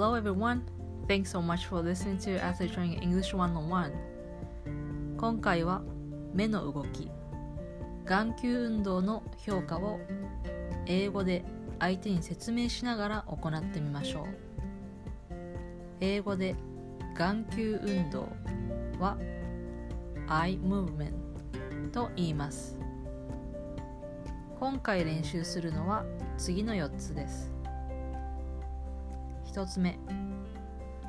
Hello everyone! Thanks so much for listening to Athlete Training English 101今回は目の動き眼球運動の評価を英語で相手に説明しながら行ってみましょう英語で眼球運動は eye movement と言います今回練習するのは次の4つです1つ目。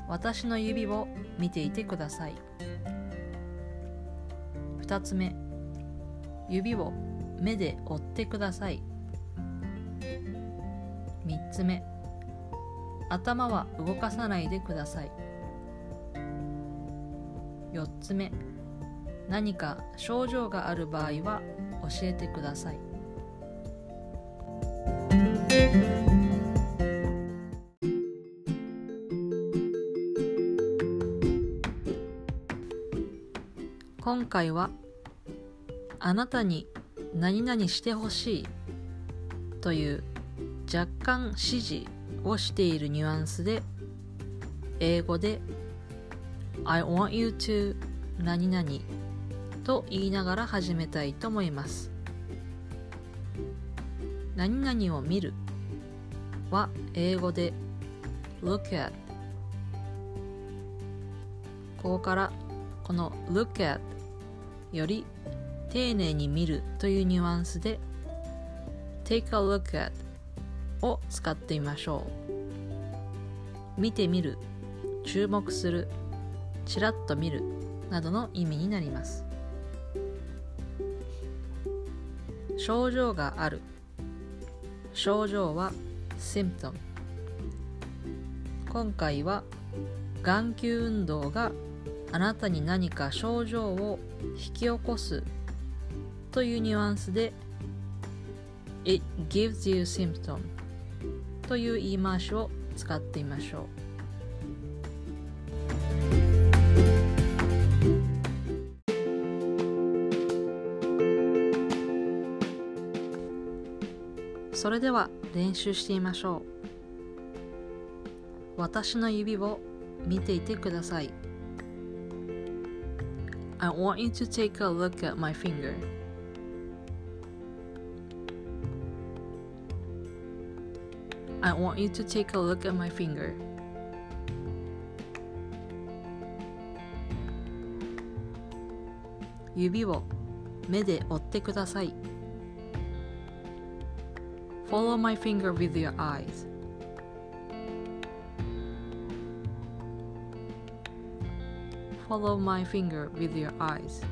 私の指を見ていてください。2つ目。指を目で追ってください。3つ目。頭は動かさないでください。4つ目。何か症状がある場合は教えてください。今回はあなたに何々してほしいという若干指示をしているニュアンスで英語で I want you to 何々と言いながら始めたいと思います。何々を見るは英語で look at ここからこの look at より丁寧に見るというニュアンスで take a look at を使ってみましょう。見てみる注目するちらっと見るなどの意味になります。症状がある。症状は symptom 今回は眼球運動があなたに何か症状を引き起こすというニュアンスで It gives you symptom という言い回しを使ってみましょう。それでは練習してみましょう。私の指を見ていてください。I want you to take a look at my finger I want you to take a look at my finger. Follow my finger with your eyes. Follow my finger with your eyes.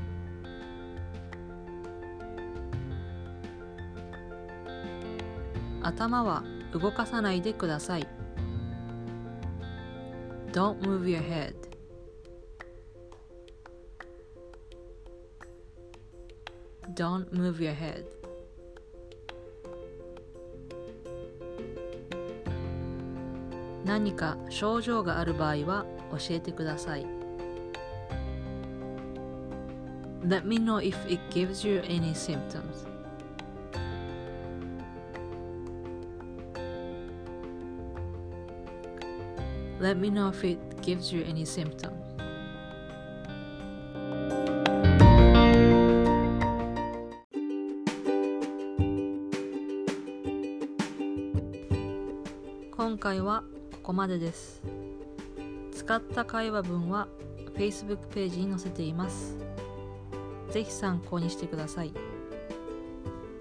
頭は動かさないでください Don't move your head Don't move your head 何か症状がある場合は教えてください Let me know if it gives you any symptoms Let me know if it gives you any symptoms. 今回はここまでです。使った会話文は Facebook ページに載せています。ぜひ参考にしてください。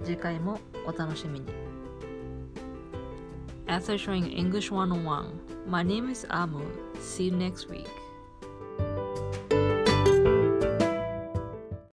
次回もお楽しみに。After showing English 101 My name is Amu. See you next week.